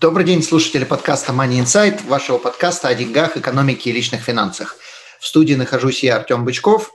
Добрый день, слушатели подкаста Money Insight, вашего подкаста о деньгах, экономике и личных финансах. В студии нахожусь я, Артем Бычков.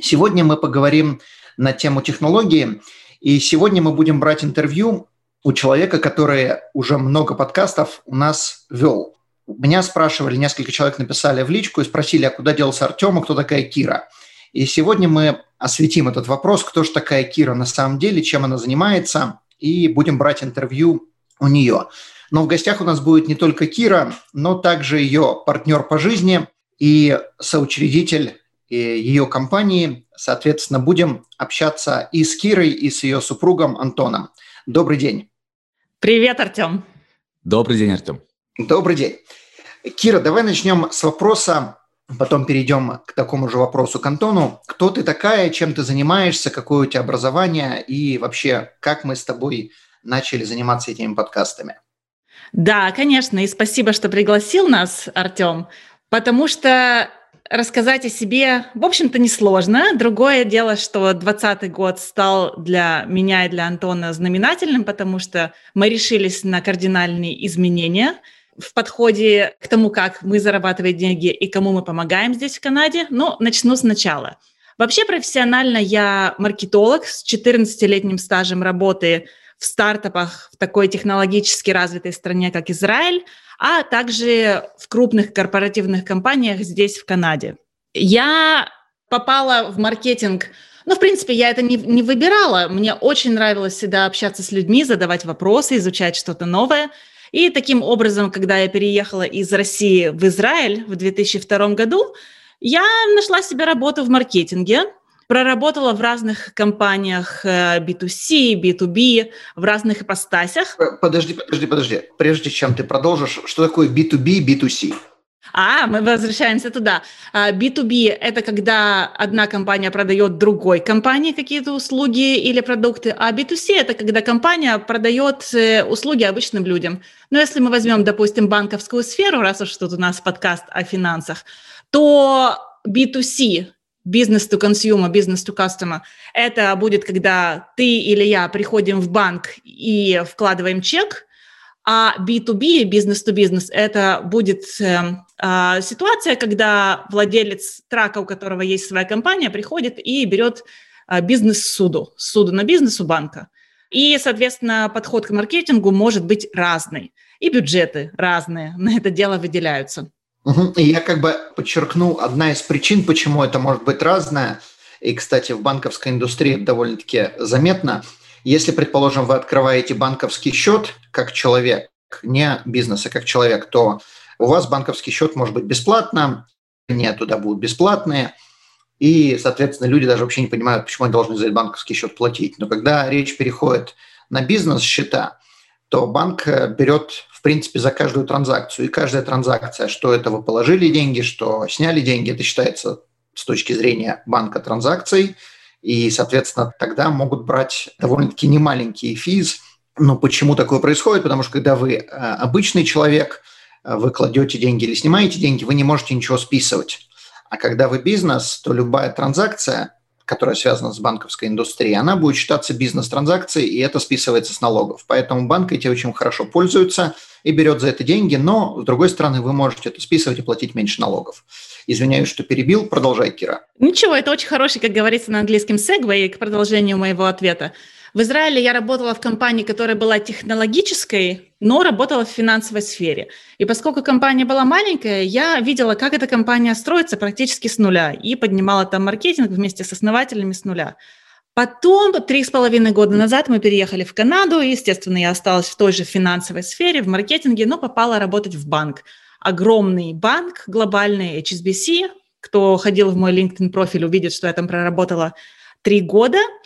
Сегодня мы поговорим на тему технологии, и сегодня мы будем брать интервью у человека, который уже много подкастов у нас вел. Меня спрашивали, несколько человек написали в личку и спросили, а куда делся Артем, а кто такая Кира? И сегодня мы осветим этот вопрос, кто же такая Кира на самом деле, чем она занимается, и будем брать интервью у нее. Но в гостях у нас будет не только Кира, но также ее партнер по жизни и соучредитель э, ее компании. Соответственно, будем общаться и с Кирой, и с ее супругом Антоном. Добрый день. Привет, Артем. Добрый день, Артем. Добрый день. Кира, давай начнем с вопроса, потом перейдем к такому же вопросу к Антону. Кто ты такая, чем ты занимаешься, какое у тебя образование и вообще, как мы с тобой начали заниматься этими подкастами? Да, конечно, и спасибо, что пригласил нас, Артем, потому что рассказать о себе, в общем-то, несложно. Другое дело, что 2020 год стал для меня и для Антона знаменательным, потому что мы решились на кардинальные изменения в подходе к тому, как мы зарабатываем деньги и кому мы помогаем здесь, в Канаде. Но начну сначала. Вообще профессионально я маркетолог с 14-летним стажем работы в стартапах в такой технологически развитой стране, как Израиль, а также в крупных корпоративных компаниях здесь, в Канаде. Я попала в маркетинг ну, в принципе, я это не, не выбирала. Мне очень нравилось всегда общаться с людьми, задавать вопросы, изучать что-то новое. И таким образом, когда я переехала из России в Израиль в 2002 году, я нашла себе работу в маркетинге проработала в разных компаниях B2C, э, B2B, в разных ипостасях. Э, подожди, подожди, подожди. Прежде чем ты продолжишь, что такое B2B, B2C? А, мы возвращаемся туда. B2B – это когда одна компания продает другой компании какие-то услуги или продукты, а B2C – это когда компания продает э, услуги обычным людям. Но если мы возьмем, допустим, банковскую сферу, раз уж тут у нас подкаст о финансах, то B2C бизнес to consumer, бизнес to customer. Это будет, когда ты или я приходим в банк и вкладываем чек, а B2B, бизнес to бизнес, это будет э, э, ситуация, когда владелец трака, у которого есть своя компания, приходит и берет э, бизнес суду, суду на бизнес у банка. И, соответственно, подход к маркетингу может быть разный. И бюджеты разные на это дело выделяются. И я как бы подчеркну, одна из причин, почему это может быть разное, и, кстати, в банковской индустрии это довольно-таки заметно, если, предположим, вы открываете банковский счет как человек, не бизнес, а как человек, то у вас банковский счет может быть бесплатно, не туда будут бесплатные, и, соответственно, люди даже вообще не понимают, почему они должны за этот банковский счет платить. Но когда речь переходит на бизнес-счета, то банк берет в принципе, за каждую транзакцию. И каждая транзакция, что это вы положили деньги, что сняли деньги, это считается с точки зрения банка транзакций. И, соответственно, тогда могут брать довольно-таки немаленькие физ. Но почему такое происходит? Потому что когда вы э, обычный человек, э, вы кладете деньги или снимаете деньги, вы не можете ничего списывать. А когда вы бизнес, то любая транзакция которая связана с банковской индустрией, она будет считаться бизнес-транзакцией, и это списывается с налогов. Поэтому банк эти очень хорошо пользуются и берет за это деньги, но, с другой стороны, вы можете это списывать и платить меньше налогов. Извиняюсь, что перебил. Продолжай, Кира. Ничего, это очень хороший, как говорится на английском, сегвей к продолжению моего ответа. В Израиле я работала в компании, которая была технологической, но работала в финансовой сфере. И поскольку компания была маленькая, я видела, как эта компания строится практически с нуля и поднимала там маркетинг вместе с основателями с нуля. Потом, три с половиной года назад, мы переехали в Канаду. И, естественно, я осталась в той же финансовой сфере, в маркетинге, но попала работать в банк. Огромный банк, глобальный HSBC. Кто ходил в мой LinkedIn профиль, увидит, что я там проработала три года –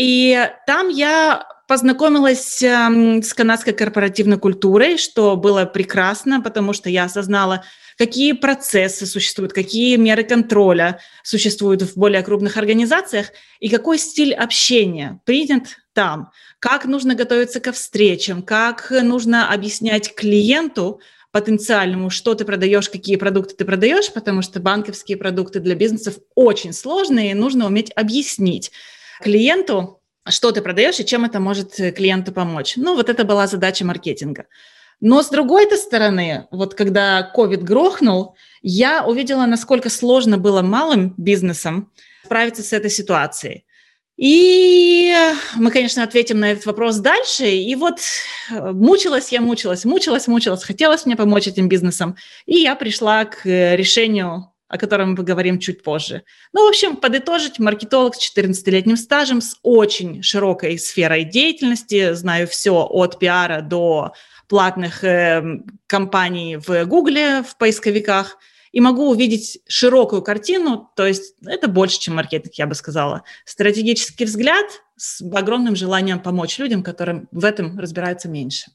и там я познакомилась э, с канадской корпоративной культурой, что было прекрасно, потому что я осознала, какие процессы существуют, какие меры контроля существуют в более крупных организациях и какой стиль общения принят там, как нужно готовиться ко встречам, как нужно объяснять клиенту, потенциальному, что ты продаешь, какие продукты ты продаешь, потому что банковские продукты для бизнесов очень сложные, и нужно уметь объяснить клиенту, что ты продаешь и чем это может клиенту помочь. Ну, вот это была задача маркетинга. Но с другой стороны, вот когда COVID грохнул, я увидела, насколько сложно было малым бизнесом справиться с этой ситуацией. И мы, конечно, ответим на этот вопрос дальше. И вот э, мучилась я, мучилась, мучилась, мучилась. Хотелось мне помочь этим бизнесам. И я пришла к э, решению, о котором мы поговорим чуть позже. Ну, в общем, подытожить, маркетолог с 14-летним стажем, с очень широкой сферой деятельности. Знаю все от пиара до платных э, компаний в Гугле, в поисковиках – и могу увидеть широкую картину, то есть это больше, чем маркетинг, я бы сказала. Стратегический взгляд с огромным желанием помочь людям, которым в этом разбираются меньше.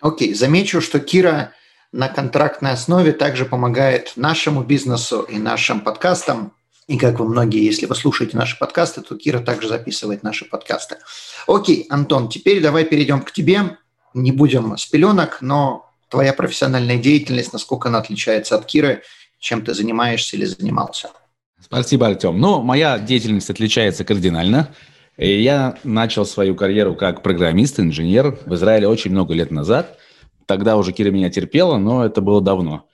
Окей, okay. замечу, что Кира на контрактной основе также помогает нашему бизнесу и нашим подкастам. И как вы многие, если вы слушаете наши подкасты, то Кира также записывает наши подкасты. Окей, Антон, теперь давай перейдем к тебе. Не будем с пеленок, но твоя профессиональная деятельность, насколько она отличается от Киры, чем ты занимаешься или занимался. Спасибо, Артем. Ну, моя деятельность отличается кардинально. Я начал свою карьеру как программист, инженер в Израиле очень много лет назад. Тогда уже Кира меня терпела, но это было давно.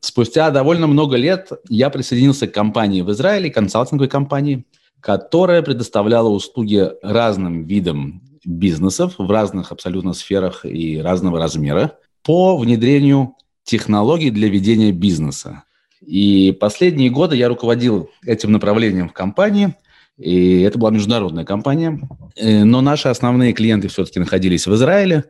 Спустя довольно много лет я присоединился к компании в Израиле, консалтинговой компании, которая предоставляла услуги разным видам бизнесов в разных абсолютно сферах и разного размера по внедрению технологий для ведения бизнеса. И последние годы я руководил этим направлением в компании, и это была международная компания. Э, но наши основные клиенты все-таки находились в Израиле,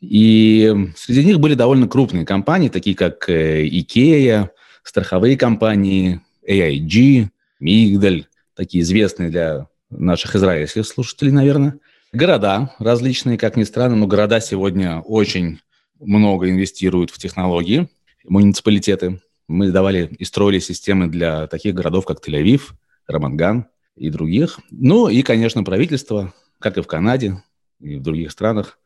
и среди них были довольно крупные компании, такие как э, IKEA, страховые компании, AIG, Мигдаль, такие известные для наших израильских слушателей, наверное. Города различные, как ни странно, но города сегодня очень много инвестируют в технологии, муниципалитеты. Мы давали и строили системы для таких городов, как Тель-Авив, Раманган и других. Ну и, конечно, правительство, как и в Канаде и в других странах,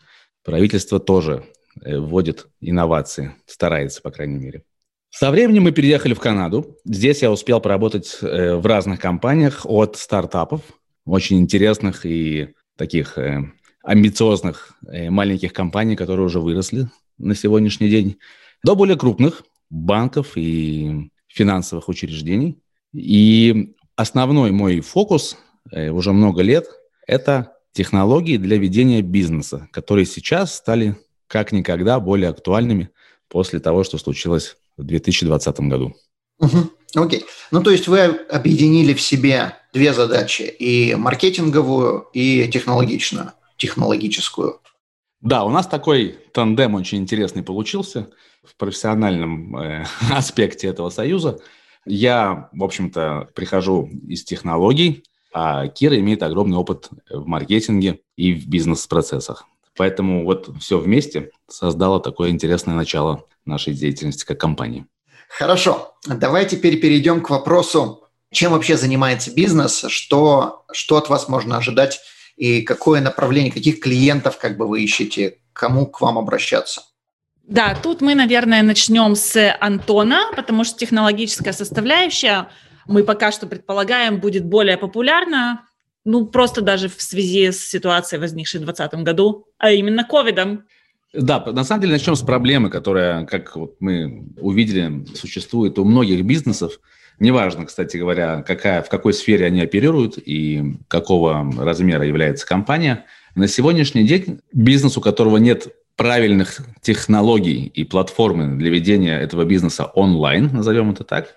правительство тоже э, вводит инновации, старается, по крайней мере. Со временем мы переехали в Канаду. Здесь я успел поработать э, в разных компаниях от стартапов, очень интересных и таких э, амбициозных маленьких компаний, которые уже выросли на сегодняшний день, до более крупных, банков и финансовых учреждений. И основной мой фокус уже много лет – это технологии для ведения бизнеса, которые сейчас стали как никогда более актуальными после того, что случилось в 2020 году. Окей. Ну, то есть вы объединили в себе две задачи – и маркетинговую, и технологичную, технологическую. Да, у нас такой тандем очень интересный получился – в профессиональном э, аспекте этого союза. Я, в общем-то, прихожу из технологий, а Кира имеет огромный опыт в маркетинге и в бизнес-процессах. Поэтому вот все вместе создало такое интересное начало нашей деятельности как компании. Хорошо. Давай теперь перейдем к вопросу, чем вообще занимается бизнес, что, что от вас можно ожидать и какое направление, каких клиентов как бы вы ищете, кому к вам обращаться. Да, тут мы, наверное, начнем с Антона, потому что технологическая составляющая, мы пока что предполагаем, будет более популярна, ну, просто даже в связи с ситуацией, возникшей в 2020 году, а именно ковидом. Да, на самом деле начнем с проблемы, которая, как вот мы увидели, существует у многих бизнесов. Неважно, кстати говоря, какая, в какой сфере они оперируют и какого размера является компания. На сегодняшний день бизнес, у которого нет правильных технологий и платформы для ведения этого бизнеса онлайн, назовем это так,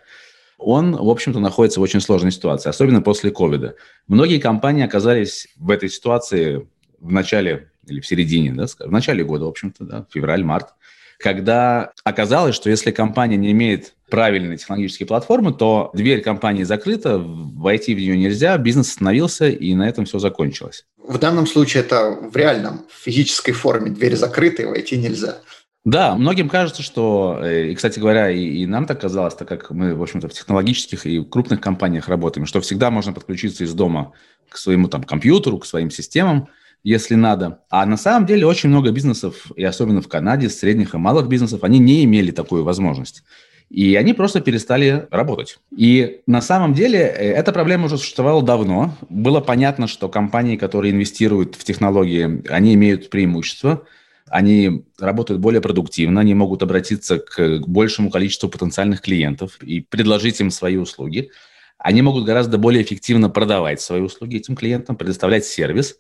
он, в общем-то, находится в очень сложной ситуации, особенно после ковида. Многие компании оказались в этой ситуации в начале или в середине, да, в начале года, в общем-то, да, февраль-март, когда оказалось, что если компания не имеет правильные технологические платформы, то дверь компании закрыта, войти в нее нельзя, бизнес остановился, и на этом все закончилось. В данном случае это в реальном, физической форме. Дверь закрыта, и войти нельзя. Да, многим кажется, что, э, и, кстати говоря, и, и нам так казалось, так как мы, в общем-то, в технологических и крупных компаниях работаем, что всегда можно подключиться из дома к своему там компьютеру, к своим системам, если надо. А на самом деле очень много бизнесов, и особенно в Канаде, средних и малых бизнесов, они не имели такую возможность. И они просто перестали работать. И на самом деле э, эта проблема уже существовала давно. Было понятно, что компании, которые инвестируют в технологии, они имеют преимущество – они работают более продуктивно, они могут обратиться к большему количеству потенциальных клиентов и предложить им свои услуги. Они могут гораздо более эффективно продавать свои услуги этим клиентам, предоставлять сервис.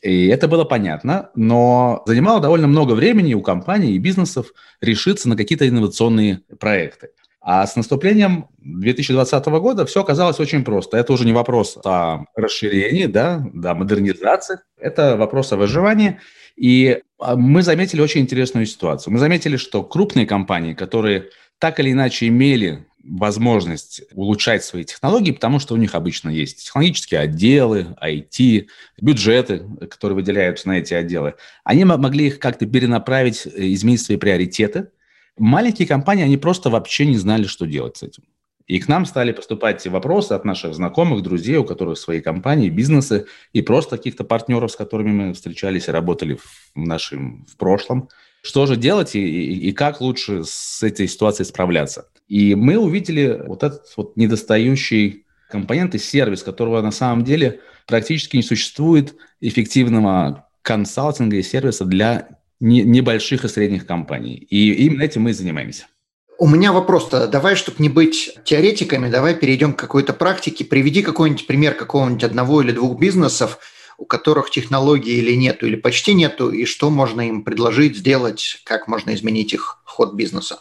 И это было понятно, но занимало довольно много времени у компаний и бизнесов решиться на какие-то инновационные проекты. А с наступлением 2020 года все оказалось очень просто. Это уже не вопрос о расширении, да, да, модернизации. Это вопрос о выживании. И мы заметили очень интересную ситуацию. Мы заметили, что крупные компании, которые так или иначе имели возможность улучшать свои технологии, потому что у них обычно есть технологические отделы, IT, бюджеты, которые выделяются на эти отделы. Они могли их как-то перенаправить, э, изменить свои приоритеты. Маленькие компании, они просто вообще не знали, что делать с этим. И к нам стали поступать вопросы от наших знакомых, друзей, у которых свои компании, бизнесы, и просто каких-то партнеров, с которыми мы встречались и работали в нашем в прошлом. Что же делать и, и, и как лучше с этой ситуацией справляться? И мы увидели вот этот вот недостающий компонент и сервис, которого на самом деле практически не существует эффективного консалтинга и сервиса для не, небольших и средних компаний. И именно этим мы и занимаемся. У меня вопрос-то, давай, чтобы не быть теоретиками, давай перейдем к какой-то практике. Приведи какой-нибудь пример какого-нибудь одного или двух бизнесов, у которых технологии или нету, или почти нету, и что можно им предложить, сделать, как можно изменить их ход бизнеса.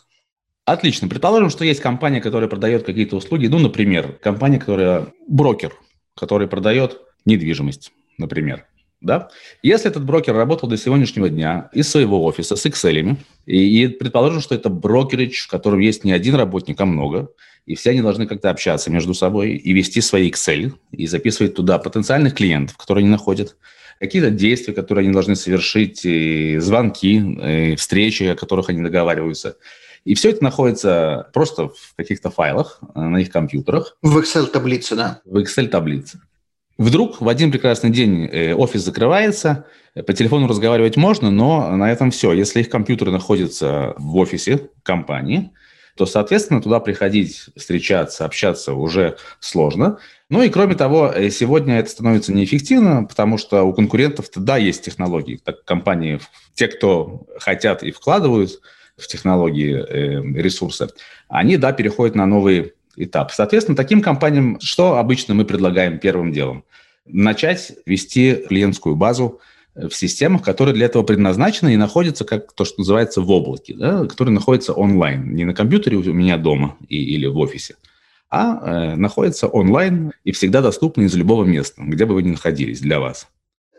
Отлично. Предположим, что есть компания, которая продает какие-то услуги. Ну, например, компания, которая брокер, который продает недвижимость, например да? Если этот брокер работал до сегодняшнего дня из своего офиса с Excel, и, и предположим, что это брокерич, в котором есть не один работник, а много, и все они должны как-то общаться между собой и вести свои Excel, и записывать туда потенциальных клиентов, которые они находят, какие-то действия, которые они должны совершить, и звонки, и встречи, о которых они договариваются. И все это находится просто в каких-то файлах э, на их компьютерах. В Excel-таблице, да. В Excel-таблице. Вдруг в один прекрасный день э, офис закрывается, по телефону разговаривать можно, но на этом все. Если их компьютеры находятся в офисе компании, то, соответственно, туда приходить, встречаться, общаться уже сложно. Ну и кроме того, э, сегодня это становится неэффективно, потому что у конкурентов-то, да, есть технологии. Так компании, те, кто хотят и вкладывают в технологии э, ресурсы, они, да, переходят на новые этап. Соответственно, таким компаниям что обычно мы предлагаем первым делом? Начать вести клиентскую базу э, в системах, которые для этого предназначены и находятся, как то, что называется, в облаке, да, которые находятся онлайн, не на компьютере у меня дома и, или в офисе, а э, находятся онлайн и всегда доступны из любого места, где бы вы ни находились для вас.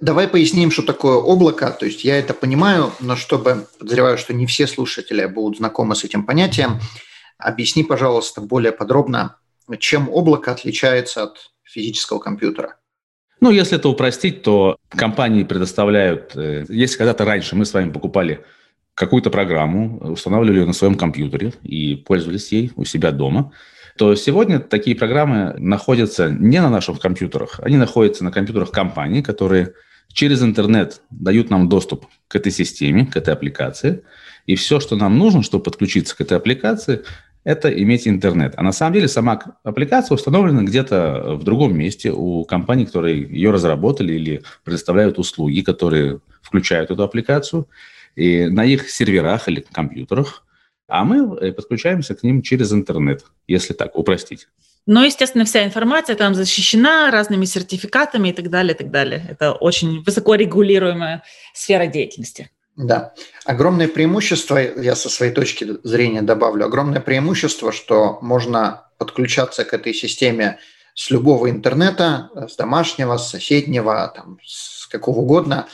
Давай поясним, что такое облако. То есть я это понимаю, но чтобы, подозреваю, что не все слушатели будут знакомы с этим понятием, Объясни, пожалуйста, более подробно, чем облако отличается от физического компьютера. Ну, если это упростить, то компании предоставляют... Э, если когда-то раньше мы с вами покупали какую-то программу, устанавливали ее на своем компьютере и пользовались ей у себя дома, то сегодня такие программы находятся не на наших компьютерах, они находятся на компьютерах компаний, которые через интернет дают нам доступ к этой системе, к этой аппликации. И все, что нам нужно, чтобы подключиться к этой аппликации, это иметь интернет. А на самом деле сама аппликация установлена где-то в другом месте у компаний, которые ее разработали или предоставляют услуги, которые включают эту аппликацию, и на их серверах или компьютерах, а мы э, подключаемся к ним через интернет, если так упростить. Но, естественно, вся информация там защищена разными сертификатами и так далее, и так далее. Это очень высоко регулируемая сфера деятельности. Да. Огромное преимущество, я со своей точки зрения добавлю, огромное преимущество, что можно подключаться к этой системе с любого интернета, с домашнего, с соседнего, там, с какого угодно,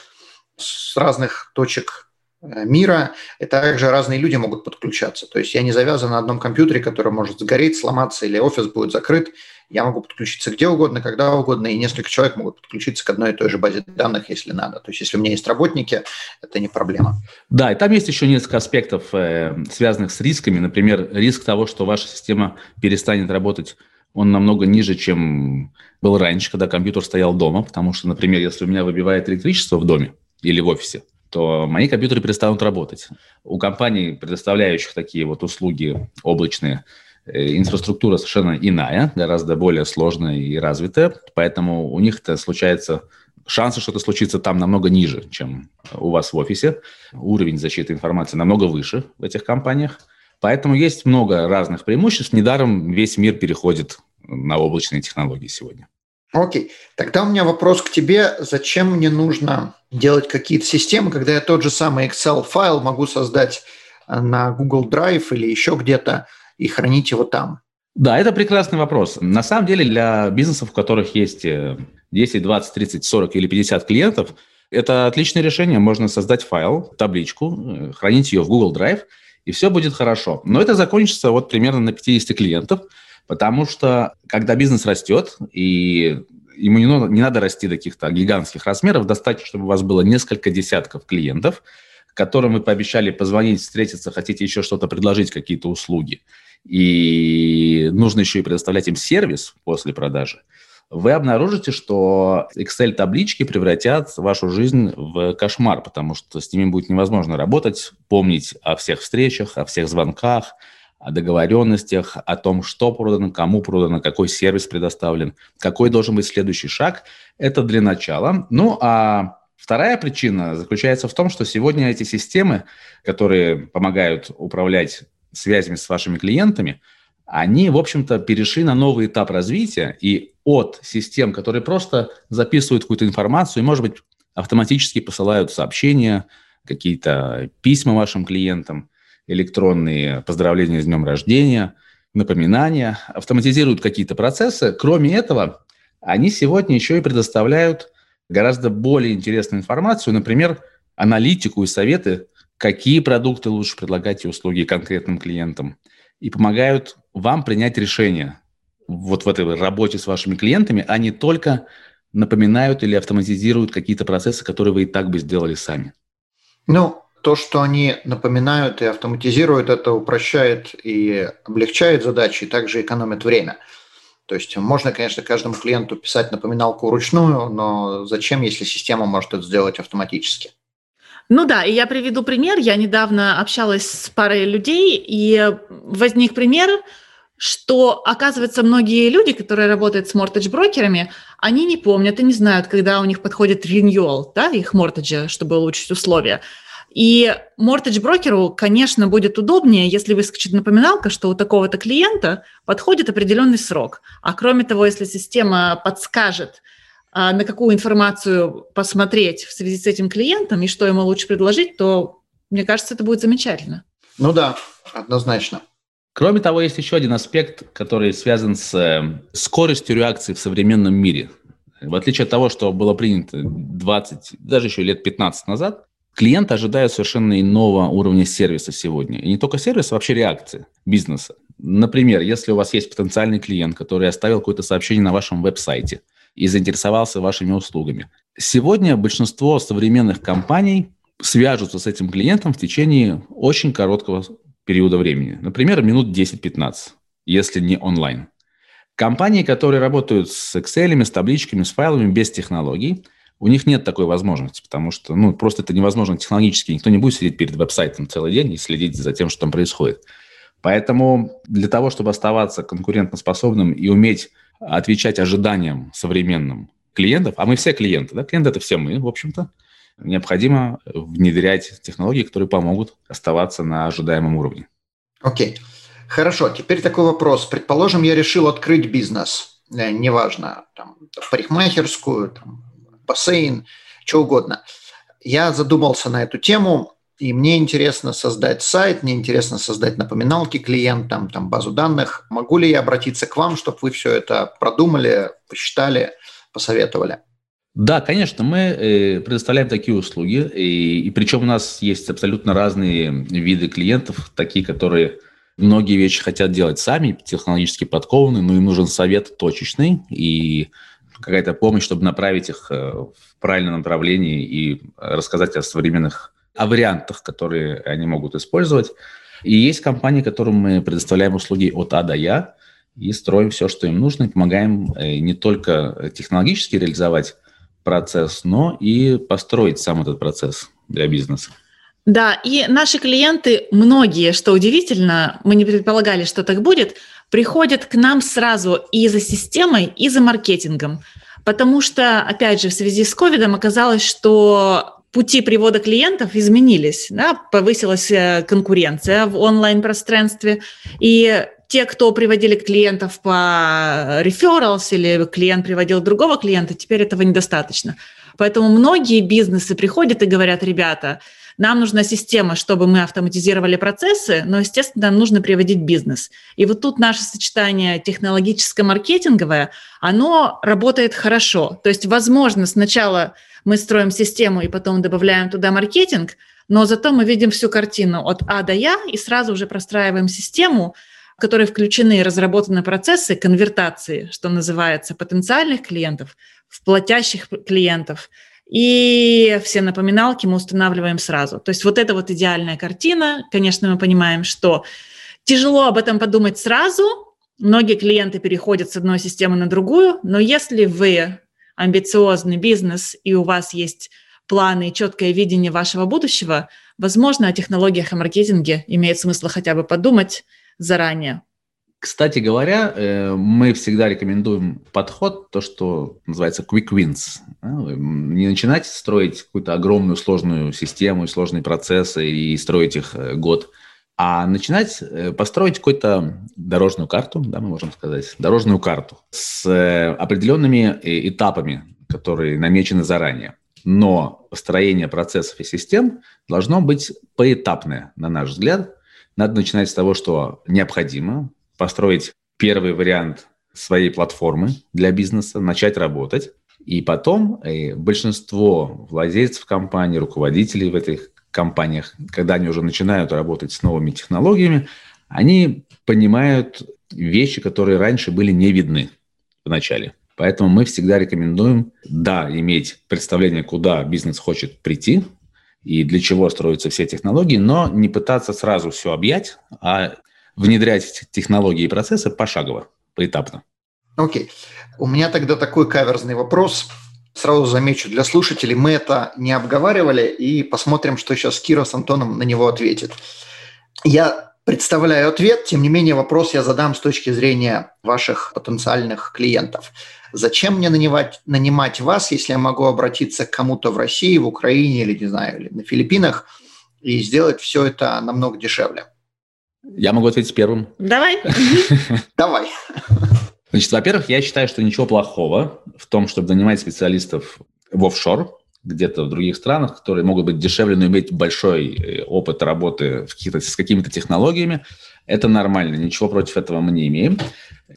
с разных точек мира, и также разные люди могут подключаться. То есть я не завязан на одном компьютере, который может сгореть, сломаться, или офис будет закрыт. Я могу подключиться где угодно, когда угодно, и несколько человек могут подключиться к одной и той же базе данных, если надо. То есть если у меня есть работники, это не проблема. Да, и там есть еще несколько аспектов, э, связанных с рисками. Например, риск того, что ваша система перестанет работать он намного ниже, чем был раньше, когда компьютер стоял дома, потому что, например, если у меня выбивает электричество в доме или в офисе, то мои компьютеры перестанут работать. У компаний, предоставляющих такие вот услуги облачные, э, инфраструктура совершенно иная, гораздо более сложная и развитая, поэтому у них это случается шансы, что это случится там намного ниже, чем у вас в офисе. Уровень защиты информации намного выше в этих компаниях. Поэтому есть много разных преимуществ. Недаром весь мир переходит на облачные технологии сегодня. Окей, тогда у меня вопрос к тебе. Зачем мне нужно делать какие-то системы, когда я тот же самый Excel-файл могу создать э, на Google Drive или еще где-то и хранить его там? Да, это прекрасный вопрос. На самом деле для бизнесов, у которых есть 10, 20, 30, 40 или 50 клиентов, это отличное решение. Можно создать файл, табличку, э, хранить ее в Google Drive, и все будет хорошо. Но это закончится вот примерно на 50 клиентов – Потому что, когда бизнес растет, и ему не надо, не надо расти до каких-то гигантских размеров, достаточно, чтобы у вас было несколько десятков клиентов, которым вы пообещали позвонить, встретиться, хотите еще что-то предложить, какие-то услуги, и нужно еще и предоставлять им сервис после продажи, вы обнаружите, что Excel-таблички превратят вашу жизнь в кошмар, потому что с ними будет невозможно работать, помнить о всех встречах, о всех звонках, о договоренностях, о том, что продано, кому продано, какой сервис предоставлен, какой должен быть следующий шаг. Это для начала. Ну, а вторая причина заключается в том, что сегодня эти системы, которые помогают управлять связями с вашими клиентами, они, в общем-то, перешли на новый этап развития, и от систем, которые просто записывают какую-то информацию и, может быть, автоматически посылают сообщения, какие-то письма вашим клиентам – электронные поздравления с днем рождения, напоминания, автоматизируют какие-то процессы. Кроме этого, они сегодня еще и предоставляют гораздо более интересную информацию, например, аналитику и советы, какие продукты лучше предлагать и услуги конкретным клиентам, и помогают вам принять решение вот в этой работе с вашими клиентами, а не только напоминают или автоматизируют какие-то процессы, которые вы и так бы сделали сами. Ну, то, что они напоминают и автоматизируют, это упрощает и облегчает задачи, и также экономит время. То есть можно, конечно, каждому клиенту писать напоминалку вручную, но зачем, если система может это сделать автоматически? Ну да, и я приведу пример. Я недавно общалась с парой людей, и возник пример, что, оказывается, многие люди, которые работают с мортедж-брокерами, они не помнят и не знают, когда у них подходит renewal, да, их мортеджа, чтобы улучшить условия. И мортедж-брокеру, конечно, будет удобнее, если выскочит напоминалка, что у такого-то клиента подходит определенный срок. А кроме того, если система подскажет, а, на какую информацию посмотреть в связи с этим клиентом и что ему лучше предложить, то, мне кажется, это будет замечательно. Ну да, однозначно. Кроме того, есть еще один аспект, который связан с э, скоростью реакции в современном мире. В отличие от того, что было принято 20, даже еще лет 15 назад, Клиент ожидает совершенно иного уровня сервиса сегодня. И не только сервиса, а вообще реакции бизнеса. Например, если у вас есть потенциальный клиент, который оставил какое-то сообщение на вашем веб-сайте и заинтересовался вашими услугами. Сегодня большинство современных компаний свяжутся с этим клиентом в течение очень короткого периода времени. Например, минут 10-15, если не онлайн. Компании, которые работают с Excel, с табличками, с файлами без технологий – у них нет такой возможности, потому что ну, просто это невозможно технологически. Никто не будет сидеть перед веб-сайтом целый день и следить за тем, что там происходит. Поэтому для того, чтобы оставаться конкурентоспособным и уметь отвечать ожиданиям современным клиентов, а мы все клиенты, да, клиенты это все мы, в общем-то, необходимо внедрять технологии, которые помогут оставаться на ожидаемом уровне. Окей. Okay. Хорошо, теперь такой вопрос. Предположим, я решил открыть бизнес, э, неважно, там, парикмахерскую, там, бассейн, что угодно. Я задумался на эту тему, и мне интересно создать сайт, мне интересно создать напоминалки клиентам, там, базу данных. Могу ли я обратиться к вам, чтобы вы все это продумали, посчитали, посоветовали? Да, конечно, мы э, предоставляем такие услуги, и, и причем у нас есть абсолютно разные виды клиентов, такие, которые многие вещи хотят делать сами, технологически подкованные, но им нужен совет точечный и какая-то помощь, чтобы направить их э, в правильном направлении и рассказать о современных о вариантах, которые они могут использовать. И есть компании, которым мы предоставляем услуги от А до Я и строим все, что им нужно, и помогаем э, не только технологически реализовать процесс, но и построить сам этот процесс для бизнеса. Да, и наши клиенты, многие, что удивительно, мы не предполагали, что так будет, приходят к нам сразу и за системой, и за маркетингом. Потому что, опять же, в связи с ковидом оказалось, что пути привода клиентов изменились, да, повысилась э, конкуренция в онлайн-пространстве, и те, кто приводили клиентов по referrals или клиент приводил другого клиента, теперь этого недостаточно. Поэтому многие бизнесы приходят и говорят, ребята, нам нужна система, чтобы мы автоматизировали процессы, но, естественно, нам нужно приводить бизнес. И вот тут наше сочетание технологическо-маркетинговое, оно работает хорошо. То есть, возможно, сначала мы строим систему и потом добавляем туда маркетинг, но зато мы видим всю картину от А до Я и сразу уже простраиваем систему, в которой включены и разработаны процессы конвертации, что называется, потенциальных клиентов в платящих клиентов. И все напоминалки мы устанавливаем сразу. То есть вот это вот идеальная картина. Конечно, мы понимаем, что тяжело об этом подумать сразу. Многие клиенты переходят с одной системы на другую, но если вы амбициозный бизнес и у вас есть планы и четкое видение вашего будущего, возможно, о технологиях и маркетинге имеет смысл хотя бы подумать заранее. Кстати говоря, э, мы всегда рекомендуем подход, то, что называется quick wins. Не начинать строить какую-то огромную сложную систему, сложные процессы и строить их э, год, а начинать э, построить какую-то дорожную карту, да, мы можем сказать, дорожную карту с определенными этапами, которые намечены заранее. Но построение процессов и систем должно быть поэтапное, на наш взгляд, надо начинать с того, что необходимо построить первый вариант своей платформы для бизнеса, начать работать. И потом и э, большинство владельцев компании, руководителей в этих компаниях, когда они уже начинают работать с новыми технологиями, они понимают вещи, которые раньше были не видны в начале. Поэтому мы всегда рекомендуем, да, иметь представление, куда бизнес хочет прийти, и для чего строятся все технологии, но не пытаться сразу все объять, а внедрять технологии и процессы пошагово, поэтапно. Окей. Okay. У меня тогда такой каверзный вопрос. Сразу замечу для слушателей, мы это не обговаривали, и посмотрим, что сейчас Кира с Антоном на него ответит. Я представляю ответ, тем не менее вопрос я задам с точки зрения ваших потенциальных клиентов. Зачем мне нанимать, нанимать вас, если я могу обратиться к кому-то в России, в Украине или, не знаю, или на Филиппинах и сделать все это намного дешевле? Я могу ответить первым. Давай. Давай. Значит, во-первых, я считаю, что ничего плохого в том, чтобы нанимать специалистов в офшор, где-то в других странах, которые могут быть дешевле, но иметь большой э, опыт работы в каких-то, с какими-то технологиями. Это нормально, ничего против этого мы не имеем.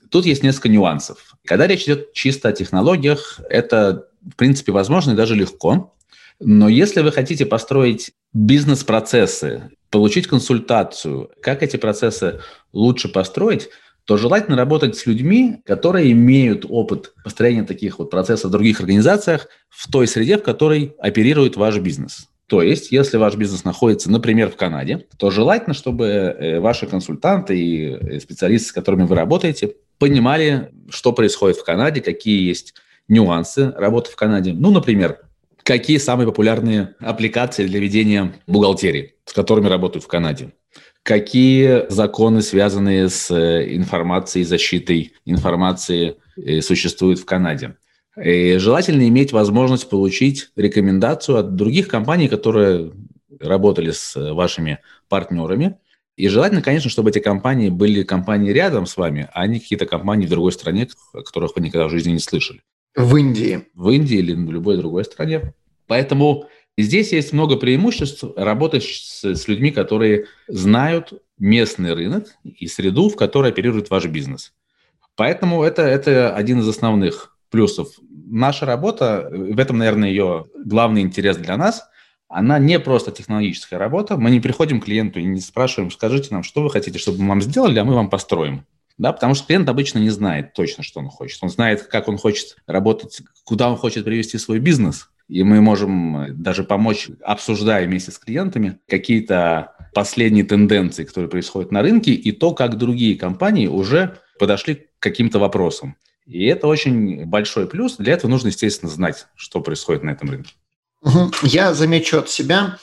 Тут есть несколько нюансов. Когда речь идет чисто о технологиях, это, в принципе, возможно и даже легко. Но если вы хотите построить бизнес-процессы, получить консультацию, как эти процессы лучше построить, то желательно работать с людьми, которые имеют опыт построения таких вот процессов в других организациях в той среде, в которой оперирует ваш бизнес. То есть, если ваш бизнес находится, например, в Канаде, то желательно, чтобы э, ваши консультанты и э, специалисты, с которыми вы работаете, понимали, что происходит в Канаде, какие есть нюансы работы в Канаде. Ну, например, какие самые популярные аппликации для ведения бухгалтерии, с которыми работают в Канаде. Какие законы, связанные с э, информацией, защитой информации, существуют в Канаде. И желательно иметь возможность получить рекомендацию от других компаний, которые работали с вашими партнерами. И желательно, конечно, чтобы эти компании были компании рядом с вами, а не какие-то компании в другой стране, о которых вы никогда в жизни не слышали. В Индии. В Индии или в любой другой стране. Поэтому здесь есть много преимуществ работать с, с людьми, которые знают местный рынок и среду, в которой оперирует ваш бизнес. Поэтому это, это один из основных плюсов. Наша работа, в этом, наверное, ее главный интерес для нас, она не просто технологическая работа. Мы не приходим к клиенту и не спрашиваем, скажите нам, что вы хотите, чтобы мы вам сделали, а мы вам построим. Да, потому что клиент обычно не знает точно, что он хочет. Он знает, как он хочет работать, куда он хочет привести свой бизнес. И мы можем даже помочь, обсуждая вместе с клиентами какие-то последние тенденции, которые происходят на рынке, и то, как другие компании уже подошли к каким-то вопросам. И это очень большой плюс. Для этого нужно, естественно, знать, что происходит на этом рынке. Я замечу от себя,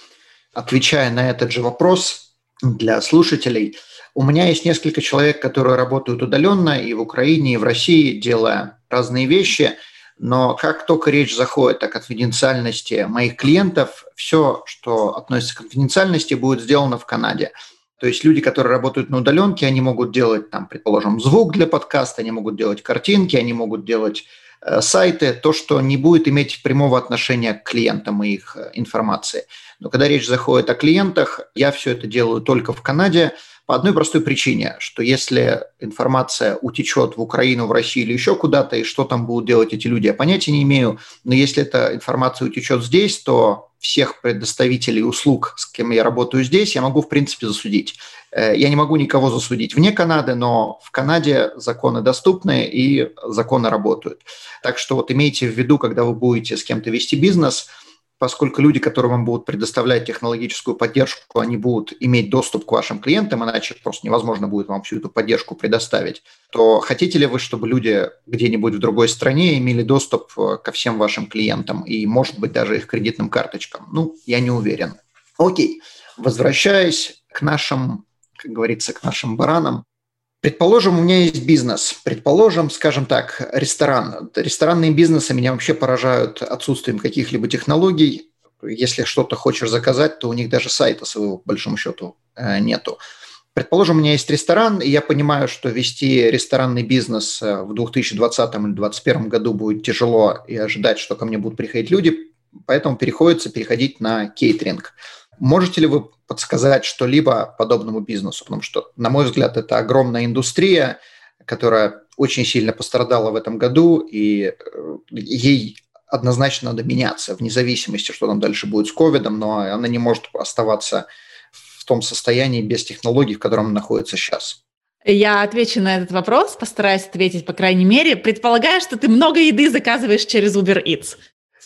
отвечая на этот же вопрос для слушателей, у меня есть несколько человек, которые работают удаленно и в Украине, и в России, делая разные вещи, но как только речь заходит о конфиденциальности моих клиентов, все, что относится к конфиденциальности, будет сделано в Канаде. То есть люди, которые работают на удаленке, они могут делать, там, предположим, звук для подкаста, они могут делать картинки, они могут делать Э, сайты, то, что не будет иметь прямого отношения к клиентам и их э, информации. Но когда речь заходит о клиентах, я все это делаю только в Канаде по одной простой причине, что если информация утечет в Украину, в Россию или еще куда-то, и что там будут делать эти люди, я понятия не имею. Но если эта информация утечет здесь, то всех предоставителей услуг, с кем я работаю здесь, я могу, в принципе, засудить. Э, я не могу никого засудить вне Канады, но в Канаде законы доступны и законы работают. Так что вот имейте в виду, когда вы будете с кем-то вести бизнес, поскольку люди, которые вам будут предоставлять технологическую поддержку, они будут иметь доступ к вашим клиентам, иначе просто невозможно будет вам всю эту поддержку предоставить, то хотите ли вы, чтобы люди где-нибудь в другой стране имели доступ э, ко всем вашим клиентам и, может быть, даже их кредитным карточкам? Ну, я не уверен. Окей, возвращаясь к нашим как говорится, к нашим баранам. Предположим, у меня есть бизнес. Предположим, скажем так, ресторан. Ресторанные бизнесы меня вообще поражают отсутствием каких-либо технологий. Если что-то хочешь заказать, то у них даже сайта своего, по большому счету, э, нету. Предположим, у меня есть ресторан, и я понимаю, что вести ресторанный бизнес э, в 2020 или 2021 году будет тяжело и ожидать, что ко мне будут приходить люди, поэтому приходится переходить на кейтеринг. Можете ли вы подсказать что-либо подобному бизнесу? Потому что, на мой взгляд, это огромная индустрия, которая очень сильно пострадала в этом году, и э, ей однозначно надо меняться, вне зависимости, что там дальше будет с ковидом, но она не может оставаться в том состоянии без технологий, в котором она находится сейчас. Я отвечу на этот вопрос, постараюсь ответить, по крайней мере. Предполагаю, что ты много еды заказываешь через Uber Eats.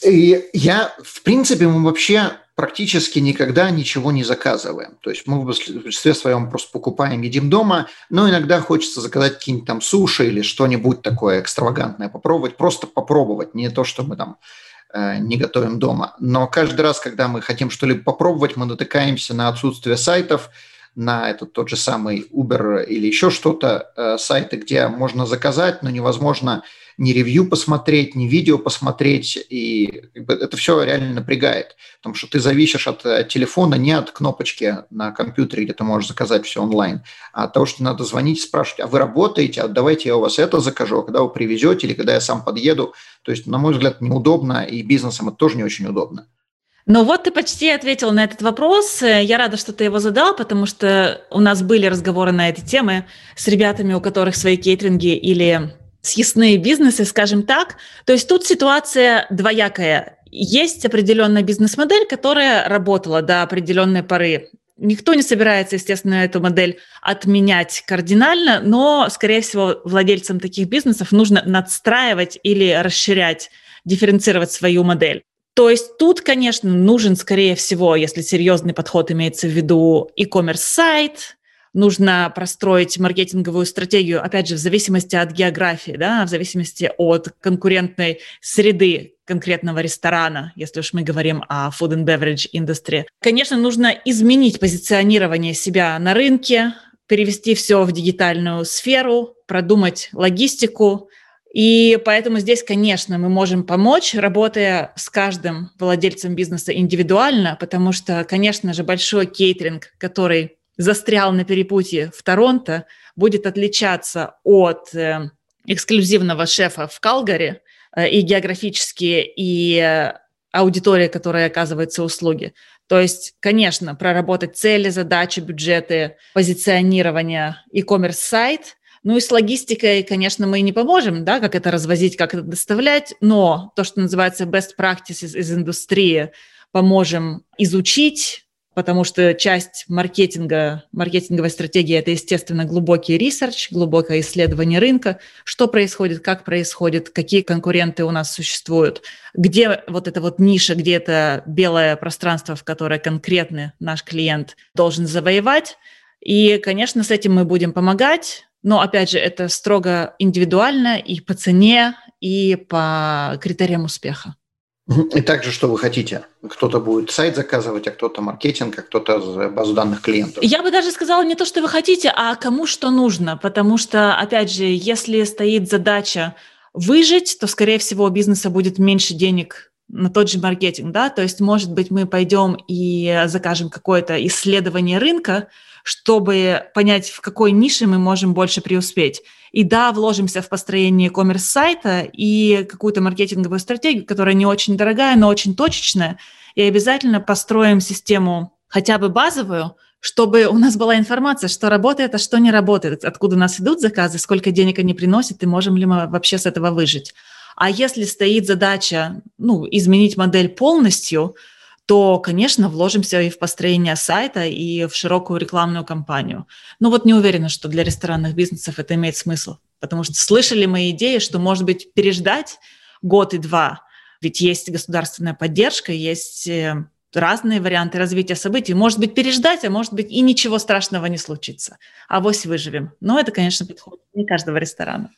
И я, в принципе, мы вообще практически никогда ничего не заказываем. То есть мы в большинстве своем просто покупаем, едим дома, но иногда хочется заказать какие-нибудь там суши или что-нибудь такое экстравагантное попробовать, просто попробовать, не то, что мы там э, не готовим дома. Но каждый раз, когда мы хотим что-либо попробовать, мы натыкаемся на отсутствие сайтов, на этот тот же самый Uber или еще что-то, э, сайты, где можно заказать, но невозможно ни ревью посмотреть, ни видео посмотреть, и это все реально напрягает, потому что ты зависишь от э, телефона не от кнопочки на компьютере, где ты можешь заказать все онлайн, а от того, что надо звонить и спрашивать, а вы работаете, а давайте я у вас это закажу, а когда вы привезете или когда я сам подъеду. То есть, на мой взгляд, неудобно, и бизнесом это тоже не очень удобно. Ну вот ты почти ответил на этот вопрос. Я рада, что ты его задал, потому что у нас были разговоры на эти темы с ребятами, у которых свои кейтеринги или съестные бизнесы, скажем так. То есть тут ситуация двоякая. Есть определенная бизнес-модель, которая работала до определенной поры. Никто не собирается, естественно, эту модель отменять кардинально, но, скорее всего, владельцам таких бизнесов нужно надстраивать или расширять, дифференцировать свою модель. То есть тут, конечно, нужен, скорее всего, если серьезный подход имеется в виду e-commerce сайт, нужно простроить маркетинговую стратегию, опять же, в зависимости от географии, да, в зависимости от конкурентной среды конкретного ресторана, если уж мы говорим о food and beverage индустрии. Конечно, нужно изменить позиционирование себя на рынке, перевести все в дигитальную сферу, продумать логистику, и поэтому здесь, конечно, мы можем помочь, работая с каждым владельцем бизнеса индивидуально, потому что, конечно же, большой кейтеринг, который застрял на перепутье в Торонто, будет отличаться от э, эксклюзивного шефа в Калгари э, и географически, и э, аудитория, которая оказывается услуги. То есть, конечно, проработать цели, задачи, бюджеты, позиционирование, e-commerce сайт, Ну и с логистикой, конечно, мы не поможем, да, как это развозить, как это доставлять, но то, что называется best practices из индустрии, поможем изучить, потому что часть маркетинга, маркетинговой стратегии – это, естественно, глубокий research, глубокое исследование рынка, что происходит, как происходит, какие конкуренты у нас существуют, где вот эта вот ниша, где это белое пространство, в которое конкретный наш клиент должен завоевать. И, конечно, с этим мы будем помогать, но, опять же, это строго индивидуально и по цене, и по критериям успеха. И также, что вы хотите? Кто-то будет сайт заказывать, а кто-то маркетинг, а кто-то базу данных клиентов. Я бы даже сказала не то, что вы хотите, а кому что нужно. Потому что, опять же, если стоит задача выжить, то, скорее всего, у бизнеса будет меньше денег на тот же маркетинг, да, то есть, может быть, мы пойдем и закажем какое-то исследование рынка, чтобы понять, в какой нише мы можем больше преуспеть. И да, вложимся в построение коммерс сайта и какую-то маркетинговую стратегию, которая не очень дорогая, но очень точечная, и обязательно построим систему хотя бы базовую, чтобы у нас была информация, что работает, а что не работает, откуда у нас идут заказы, сколько денег они приносят, и можем ли мы вообще с этого выжить. А если стоит задача ну, изменить модель полностью, то, конечно, вложимся и в построение сайта, и в широкую рекламную кампанию. Но вот не уверена, что для ресторанных бизнесов это имеет смысл, потому что слышали мы идеи, что, может быть, переждать год и два, ведь есть государственная поддержка, есть э, разные варианты развития событий. Может быть, переждать, а может быть, и ничего страшного не случится. А вось выживем. Но это, конечно, подходит не каждого ресторана.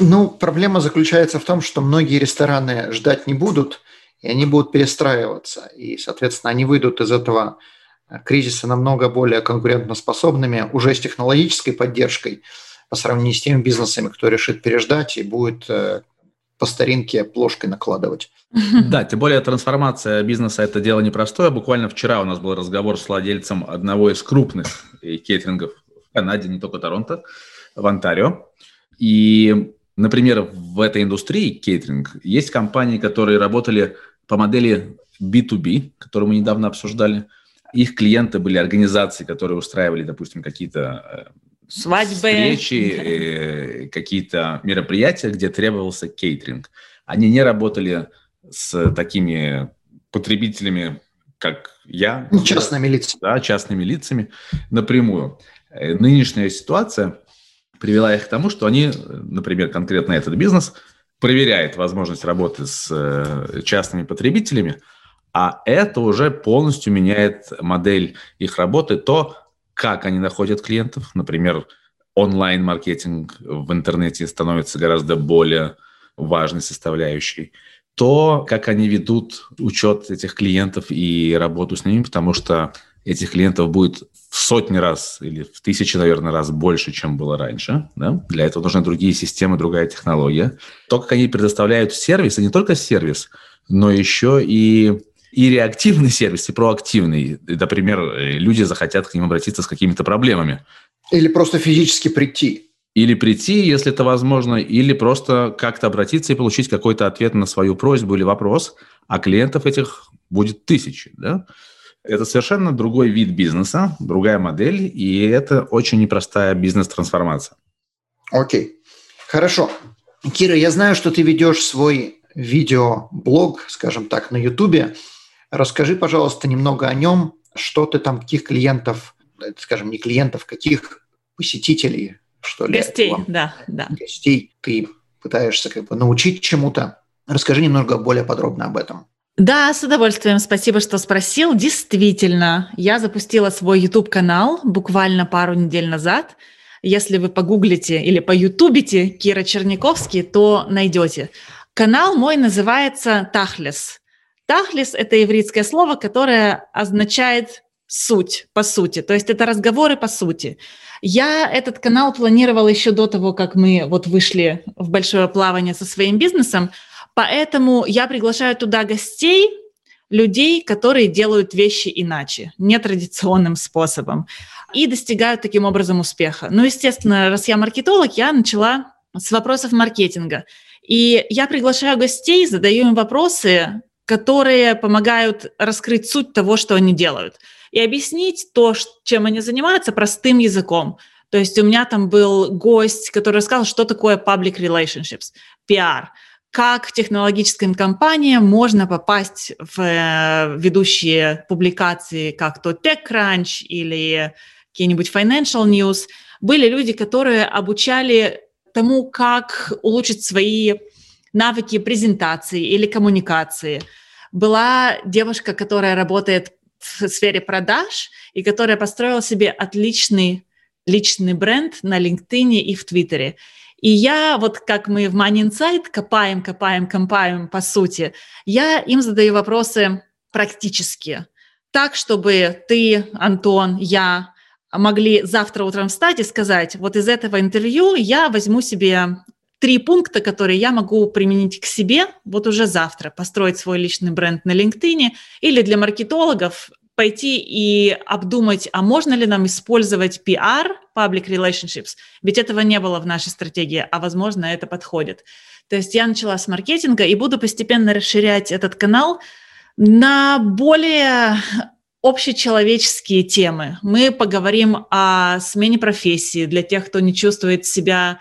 Ну, проблема заключается в том, что многие рестораны ждать не будут – и они будут перестраиваться. И, соответственно, они выйдут из этого э, кризиса намного более конкурентоспособными уже с технологической поддержкой по сравнению с теми бизнесами, кто решит переждать и будет э, по старинке плошкой накладывать. Да, тем более трансформация бизнеса – это дело непростое. Буквально вчера у нас был разговор с владельцем одного из крупных кейтерингов в Канаде, не только Торонто, в Онтарио. И, например, в этой индустрии кейтеринг есть компании, которые работали по модели B2B, которую мы недавно обсуждали. Их клиенты были организации, которые устраивали, допустим, какие-то э, свадьбы, встречи, э, какие-то мероприятия, где требовался кейтеринг. Они не работали с такими потребителями, как я. Частными лицами. Да, частными лицами напрямую. Э, нынешняя ситуация привела их к тому, что они, например, конкретно этот бизнес – проверяет возможность работы с э, частными потребителями, а это уже полностью меняет модель их работы, то, как они находят клиентов. Например, онлайн-маркетинг в интернете становится гораздо более важной составляющей. То, как они ведут учет этих клиентов и работу с ними, потому что этих клиентов будет в сотни раз или в тысячи, наверное, раз больше, чем было раньше. Да? Для этого нужны другие системы, другая технология. То, как они предоставляют сервис, и не только сервис, но еще и и реактивный сервис, и проактивный. Например, люди захотят к ним обратиться с какими-то проблемами. Или просто физически прийти. Или прийти, если это возможно, или просто как-то обратиться и получить какой-то ответ на свою просьбу или вопрос, а клиентов этих будет тысячи. Да? Это совершенно другой вид бизнеса, другая модель, и это очень непростая бизнес-трансформация. Окей, хорошо. Кира, я знаю, что ты ведешь свой видеоблог, скажем так, на Ютубе. Расскажи, пожалуйста, немного о нем, что ты там, каких клиентов, скажем, не клиентов, каких посетителей, что ли? Гостей, вам, да, да. Гостей ты пытаешься как бы научить чему-то. Расскажи немного более подробно об этом. Да, с удовольствием. Спасибо, что спросил. Действительно, я запустила свой YouTube-канал буквально пару недель назад. Если вы погуглите или поютубите Кира Черняковский, то найдете. Канал мой называется Тахлес. Тахлес – это ивритское слово, которое означает суть, по сути. То есть это разговоры по сути. Я этот канал планировала еще до того, как мы вот вышли в большое плавание со своим бизнесом – Поэтому я приглашаю туда гостей, людей, которые делают вещи иначе, нетрадиционным способом, и достигают таким образом успеха. Ну, естественно, раз я маркетолог, я начала с вопросов маркетинга. И я приглашаю гостей, задаю им вопросы, которые помогают раскрыть суть того, что они делают, и объяснить то, чем они занимаются, простым языком. То есть у меня там был гость, который рассказал, что такое public relationships, PR, как технологическим компаниям можно попасть в э, ведущие публикации, как то TechCrunch или какие-нибудь Financial News. Были люди, которые обучали тому, как улучшить свои навыки презентации или коммуникации. Была девушка, которая работает в сфере продаж и которая построила себе отличный личный бренд на LinkedIn и в Твиттере. И я, вот как мы в Money Insight копаем, копаем, копаем по сути, я им задаю вопросы практически. Так, чтобы ты, Антон, я могли завтра утром встать и сказать, вот из этого интервью я возьму себе три пункта, которые я могу применить к себе вот уже завтра, построить свой личный бренд на LinkedIn или для маркетологов пойти и обдумать, а можно ли нам использовать PR, public relationships, ведь этого не было в нашей стратегии, а возможно это подходит. То есть я начала с маркетинга и буду постепенно расширять этот канал на более общечеловеческие темы. Мы поговорим о смене профессии для тех, кто не чувствует себя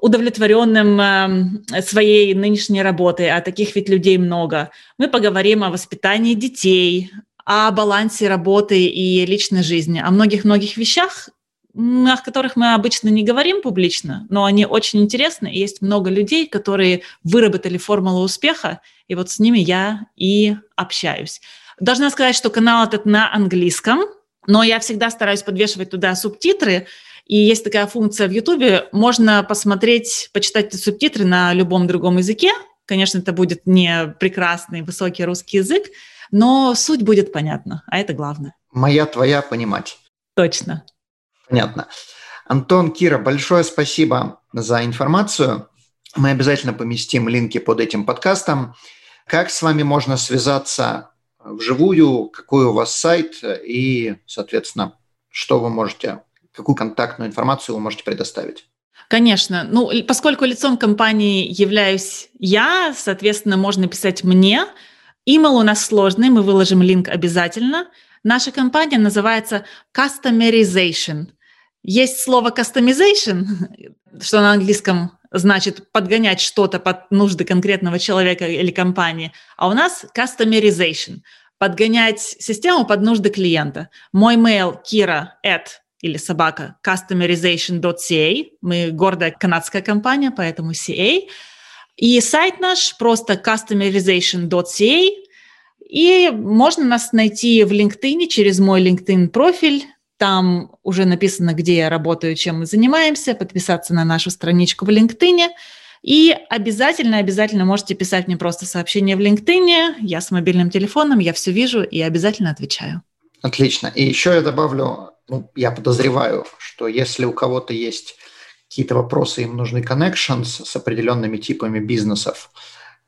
удовлетворенным э, своей нынешней работой, а таких ведь людей много. Мы поговорим о воспитании детей, о балансе работы и личной жизни, о многих-многих вещах, о которых мы обычно не говорим публично, но они очень интересны, и есть много людей, которые выработали формулу успеха, и вот с ними я и общаюсь. Должна сказать, что канал этот на английском, но я всегда стараюсь подвешивать туда субтитры, и есть такая функция в YouTube, можно посмотреть, почитать эти субтитры на любом другом языке. Конечно, это будет не прекрасный высокий русский язык, но суть будет понятна, а это главное. Моя, твоя понимать. Точно. Понятно. Антон, Кира, большое спасибо за информацию. Мы обязательно поместим линки под этим подкастом. Как с вами можно связаться вживую, какой у вас сайт и, соответственно, что вы можете, какую контактную информацию вы можете предоставить? Конечно. Ну, поскольку лицом компании являюсь я, соответственно, можно писать мне – Email у нас сложный, мы выложим линк обязательно. Наша компания называется Customization. Есть слово customization, что на английском значит подгонять что-то под нужды конкретного человека или компании, а у нас customization – подгонять систему под нужды клиента. Мой mail kira at или собака customization.ca. Мы гордая канадская компания, поэтому CA – и сайт наш просто customization.ca, и можно нас найти в LinkedIn через мой LinkedIn профиль. Там уже написано, где я работаю, чем мы занимаемся, подписаться на нашу страничку в LinkedIn. И обязательно, обязательно можете писать мне просто сообщение в LinkedIn. Я с мобильным телефоном, я все вижу и обязательно отвечаю. Отлично. И еще я добавлю, ну, я подозреваю, что если у кого-то есть какие-то вопросы, им нужны connections с определенными типами бизнесов,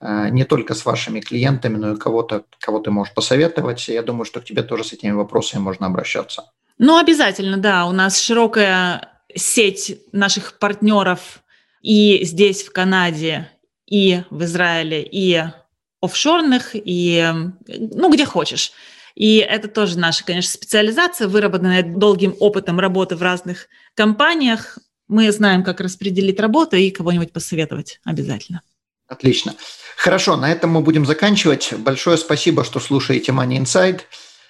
э, не только с вашими клиентами, но и кого-то, кого ты можешь посоветовать. Я думаю, что к тебе тоже с этими вопросами можно обращаться. Ну, обязательно, да. У нас широкая сеть наших партнеров и здесь, в Канаде, и в Израиле, и офшорных, и ну, где хочешь. И это тоже наша, конечно, специализация, выработанная долгим опытом работы в разных компаниях мы знаем, как распределить работу и кого-нибудь посоветовать обязательно. Отлично. Хорошо, на этом мы будем заканчивать. Большое спасибо, что слушаете Money Inside.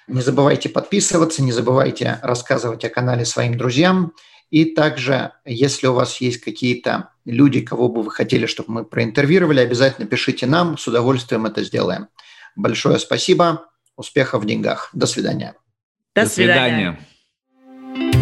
Не забывайте подписываться, не забывайте рассказывать о канале своим друзьям. И также, если у вас есть какие-то люди, кого бы вы хотели, чтобы мы проинтервьюировали, обязательно пишите нам, с удовольствием это сделаем. Большое спасибо, успехов в деньгах. До свидания. До свидания. До свидания.